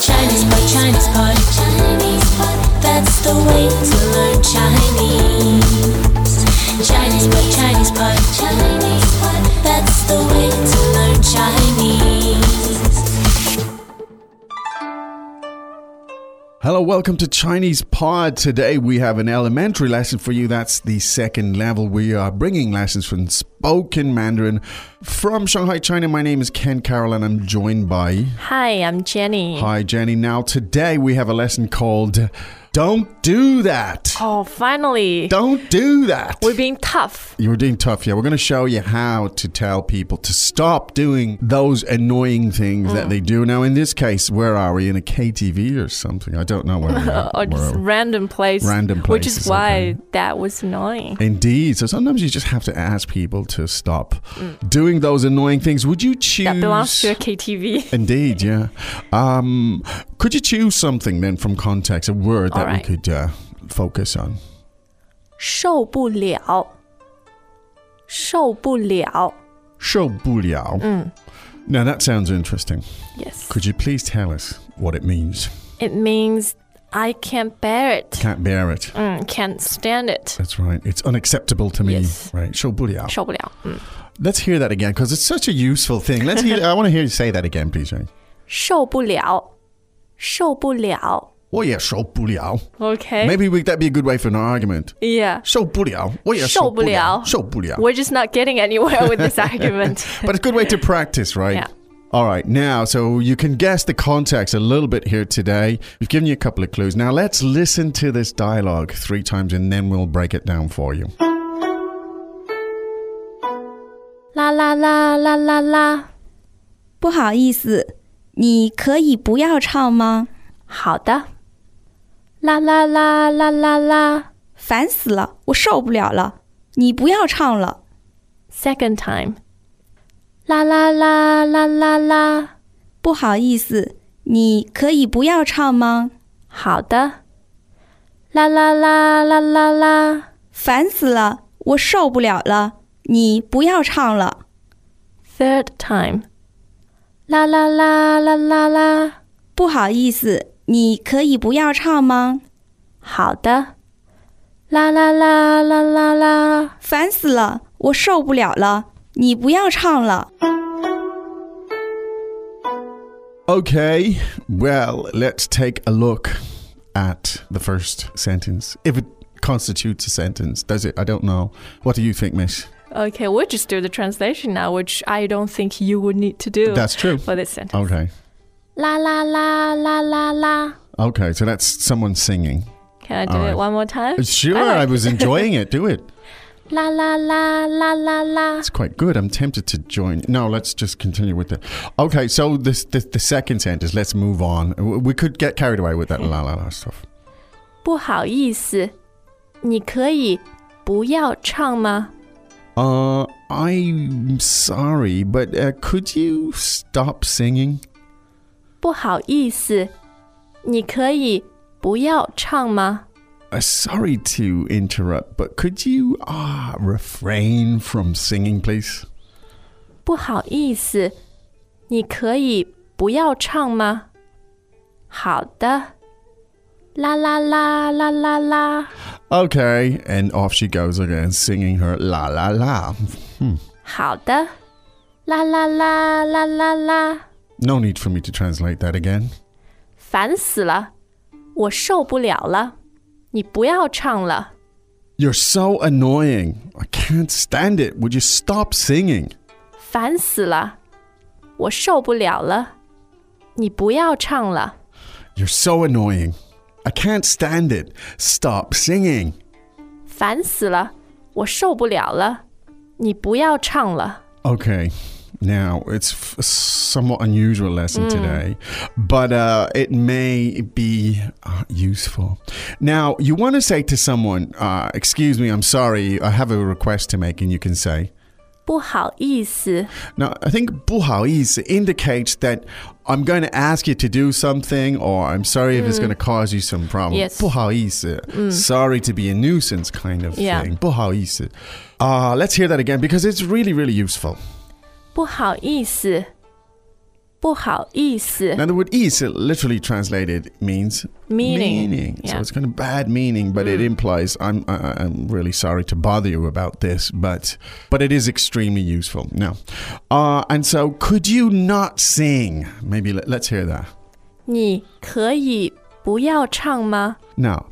Chinese Pod, Chinese Pod, Chinese Pod. That's the way to learn Chinese. Chinese pot, Chinese pot, Chinese Hello, welcome to Chinese Pod. Today we have an elementary lesson for you. That's the second level. We are bringing lessons from spoken Mandarin from Shanghai, China. My name is Ken Carroll and I'm joined by. Hi, I'm Jenny. Hi, Jenny. Now, today we have a lesson called Don't Do That. Oh, finally. Don't do that. We're being tough. You were doing tough, yeah. We're going to show you how to tell people to stop doing those annoying things Mm. that they do. Now, in this case, where are we? In a KTV or something? I don't know where we are. Or just random place. Random place. Which is why that was annoying. Indeed. So sometimes you just have to ask people to stop doing those annoying things. Would you choose? Mm. That belongs to a KTV. Indeed, yeah. Um, could you choose something then from context, a word that we Alright. could uh, focus on? 受不了。受不了。受不了. Mm. Now that sounds interesting. Yes. Could you please tell us what it means? It means I can't bear it. Can't bear it. Mm, can't stand it. That's right. It's unacceptable to me. Yes. Right. 受不了.受不了。嗯 Let's hear that again because it's such a useful thing. Let's hear. I want to hear you say that again, please. Right? 受不了。 受不了。我也受不了. Okay. Maybe we, that'd be a good way for an argument. Yeah. 受不了,我也受不了,受不了. We're just not getting anywhere with this argument. But it's a good way to practice, right? Yeah. All right, now, so you can guess the context a little bit here today. We've given you a couple of clues. Now, let's listen to this dialogue three times and then we'll break it down for you. 啦啦啦啦啦啦。不好意思， 你可以不要唱吗？好的。啦啦啦啦啦啦。烦死了，我受不了了，你不要唱了。Second time. 啦啦啦啦啦啦。不好意思，你可以不要唱吗？好的。啦啦啦啦啦啦。烦死了，我受不了了，你不要唱了。Third time. 啦啦啦啦啦啦。不好意思，你可以不要唱吗？好的。啦啦啦啦啦啦。烦死了，我受不了了，你不要唱了。 Okay, well, let's take a look at the first sentence. If it constitutes a sentence, does it? I don't know. What do you think, Miss? Okay, we'll just do the translation now, which I don't think you would need to do That's true. for this sentence. Okay. 啦啦啦啦啦啦。 Okay, so that's someone singing. Can I do All right. it one more time? Sure, I I like- was enjoying it. Do it. La la la la la la. It's quite good. I'm tempted to join. No, let's just continue with it. Okay, so this, this the second sentence. Let's move on. W- We could get carried away with that la la la stuff. 不好意思，你可以不要唱吗？ Uh, I'm sorry, but uh, could you stop singing? 不好意思，你可以不要唱吗？ Uh, sorry to interrupt, but could you uh, refrain from singing, please? 不好意思，你可以不要唱吗？好的。 啦啦啦啦啦啦。 Okay, and off she goes again, singing her la la la. 好的。啦啦啦啦啦啦。 No need for me to translate that again. 烦死了，我受不了了，你不要唱了。 You're so annoying. I can't stand it. Would you stop singing? 烦死了，我受不了了，你不要唱了。 You're so annoying. I can't stand it. Stop singing. 烦死了，我受不了了，你不要唱了。 Okay. Now, it's f- a somewhat unusual lesson today, but uh, it may be uh, useful. Now, you want to say to someone, uh, Excuse me, I'm sorry, I have a request to make, and you can say, 不好意思， Now, I think 不好意思 indicates that I'm going to ask you to do something, or I'm sorry if it's going to cause you some problem. Yes. 不好意思 Sorry to be a nuisance kind of Yeah. thing. 不好意思 Uh, let's hear that again because it's really, really useful. 不好意思， 不好意思 Now, the word is literally translated means Meaning, So yeah. it's kind of bad meaning, but it implies I'm I, I'm really sorry to bother you about this, but but it is extremely useful. Now, uh, and so could you not sing? Maybe let, let's hear that. 你可以不要唱吗 Now,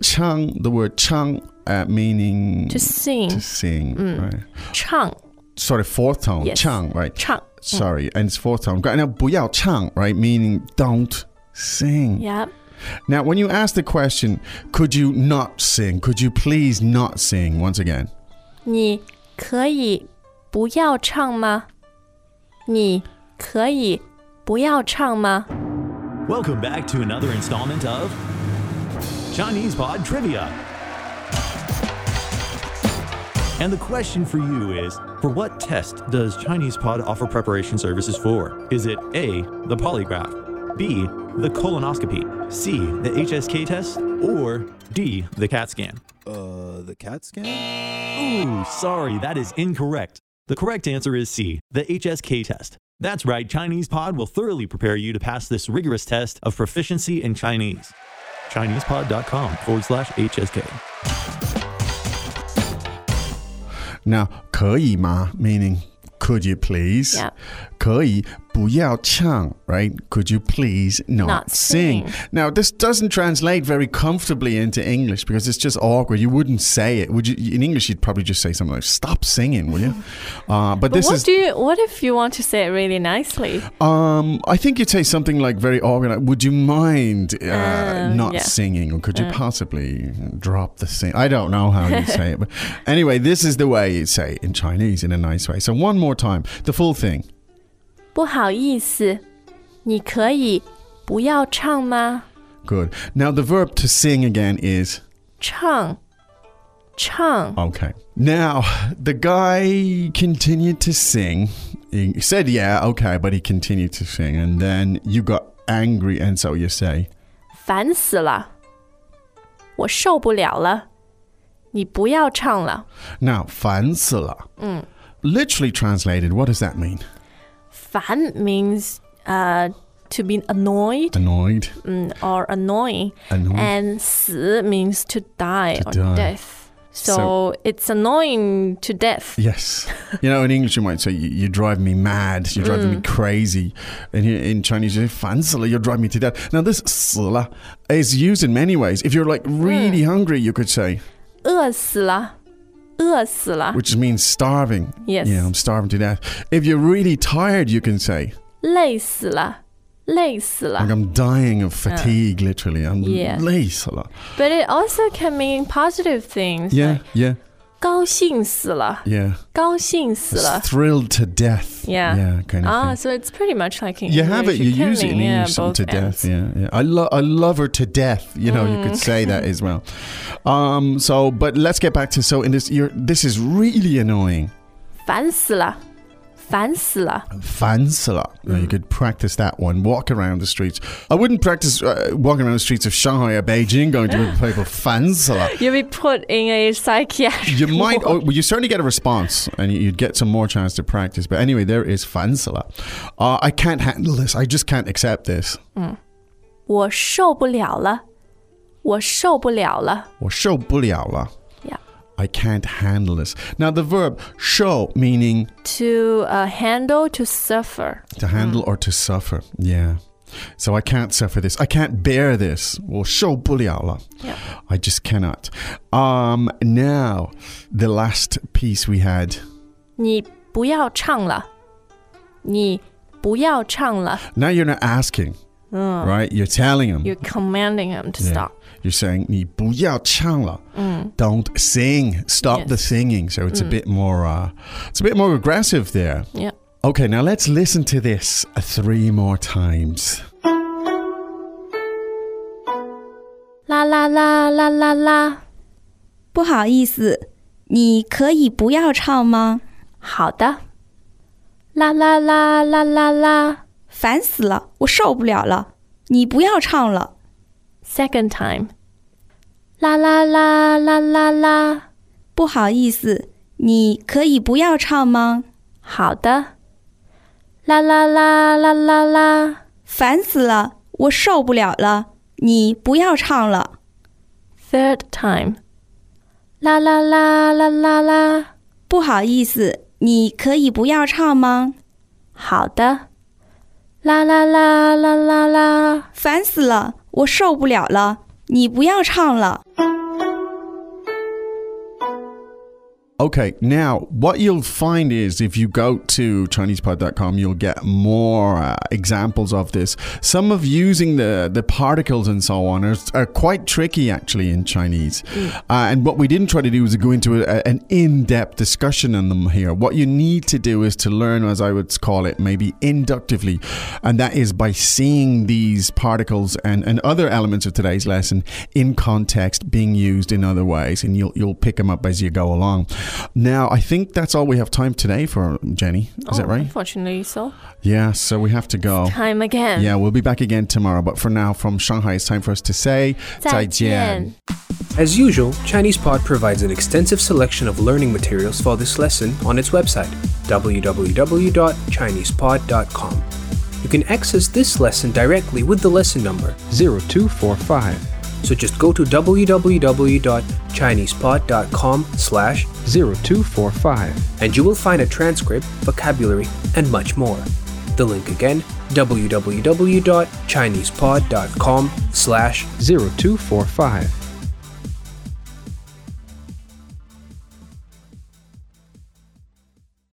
chang, the word chang, uh, meaning To sing to sing, right? 唱 Sorry, fourth tone, Yes. chang, right? 唱 Sorry, and it's fourth tone. Now, 不要唱, right? Meaning don't sing. Yep. Now, when you ask the question, could you not sing? Could you please not sing? Once again, 你可以不要唱吗？你可以不要唱吗？ Welcome back to another installment of Chinese Pod Trivia. And the question for you is For what test does Chinese Pod offer preparation services for? Is it A, the polygraph, B, the colonoscopy, C, the HSK test, or D, the CAT scan? Uh, the CAT scan? Ooh, sorry, that is incorrect. The correct answer is C, the HSK test. That's right, Chinese Pod will thoroughly prepare you to pass this rigorous test of proficiency in Chinese. ChinesePod.com forward slash HSK. now 可以吗 meaning could you please? Yeah. 可以不要唱 right? Could you please not, Not sing? sing. Now, this doesn't translate very comfortably into English because it's just awkward. You wouldn't say it. Would you? In English, you'd probably just say something like "Stop singing," will you? Uh, but, But this what is do you? What if you want to say it really nicely? Um, I think you'd say something like very organized. Would you mind uh, Uh, not yeah. singing, or could you possibly drop the sing? I don't know how you say it, but anyway, this is the way you say it in Chinese in a nice way. So one more time, the full thing. 不好意思，你可以不要唱吗？ Good. Now the verb to sing again is 唱，唱。 okay. Now the guy continued to sing. He said, "Yeah, okay," but he continued to sing, and then you got angry, and so you say. 烦死了，我受不了了，你不要唱了。 Now, 烦死了. Literally translated, what does that mean? 烦 means uh, to be annoyed Annoyed. mm, or annoying, Annoyed. and 死 means to die To or die. death. So, So- it's annoying to death. Yes. You know, in English you might say, you, you drive me mad, you're driving me crazy. And here in Chinese, you say, 烦死了, you're driving me to death. Now, this 死了 is used in many ways. If you're like really hungry, you could say, 饿死了， 饿死了， which means starving. Yes. Yeah, I'm starving to death. If you're really tired, you can say, 累死了，累死了。 like, I'm dying of fatigue, literally. I'm Yeah. 累死了. But it also can mean positive things. Yeah, like yeah, 高兴死了， yeah. 高兴死了。 Thrilled to death. Yeah. Yeah, kind of Ah, thing. so it's pretty much like in You have it. English. You can use it in mean, yeah, English something both to ends. death. Yeah, yeah. I love. I love her to death. You know, you Mm. could say that as well. Um. So, but let's get back to so in this. You're, this is really annoying. 烦死了， 烦死了。 Fansala. Mm. You could practice that one. Walk around the streets. I wouldn't practice uh, walking around the streets of Shanghai or Beijing going to people fansala. You'll be put in a psychiatric. You might, oh, ward. well, you certainly get a response, and you- you'd get some more chance to practice. But anyway, there is fansala. Uh, I can't handle this. I just can't accept this. 我受不了了，我受不了了。我受不了了. Yeah. I can't handle this. Now, the verb show meaning To uh, handle, to suffer. to handle or to suffer. Yeah. So I can't suffer this. I can't bear this. 我受不了了. Yeah. I just cannot. Um, now, the last piece we had. 你不要唱了，你不要唱了。 Now you're not asking, right? You're telling him. You're commanding him to Yeah. stop. You're saying 你不要唱了. Don't sing. Stop Yes. the singing. So it's a bit more. Uh, it's a bit more aggressive there. Yeah. Okay, now let's listen to this three more times. 啦啦啦啦啦啦。不好意思，你可以不要唱吗？好的。啦啦啦啦啦啦。 烦死了，我受不了了，你不要唱了。Second time. 啦啦啦啦啦啦。不好意思，你可以不要唱吗？好的。啦啦啦啦啦啦。烦死了，我受不了了，你不要唱了。Third time. 啦啦啦啦啦啦。不好意思，你可以不要唱吗？好的。啦啦啦啦啦啦。烦死了，我受不了了，你不要唱了。Okay, now what you'll find is if you go to ChinesePod.com, you'll get more uh, examples of this. Some of using the, the particles and so on are, are quite tricky actually in Chinese. Uh, and what we didn't try to do is go into a, an in depth discussion on them here. What you need to do is to learn, as I would call it, maybe inductively, and that is by seeing these particles and, and other elements of today's lesson in context being used in other ways, and you'll you'll pick them up as you go along. Now, I think that's all we have time today for Jenny. Is oh, that right? Unfortunately, so. Yeah, so we have to go. Time again. Yeah, we'll be back again tomorrow. But for now, from Shanghai, it's time for us to say 再见。As usual, ChinesePod provides an extensive selection of learning materials for this lesson on its website, www.chinesepod.com. You can access this lesson directly with the lesson number, 0245 so just go to www.chinesepod.com slash 0245. and you will find a transcript, vocabulary, and much more. The link again, www.chinesepod.com slash 0245.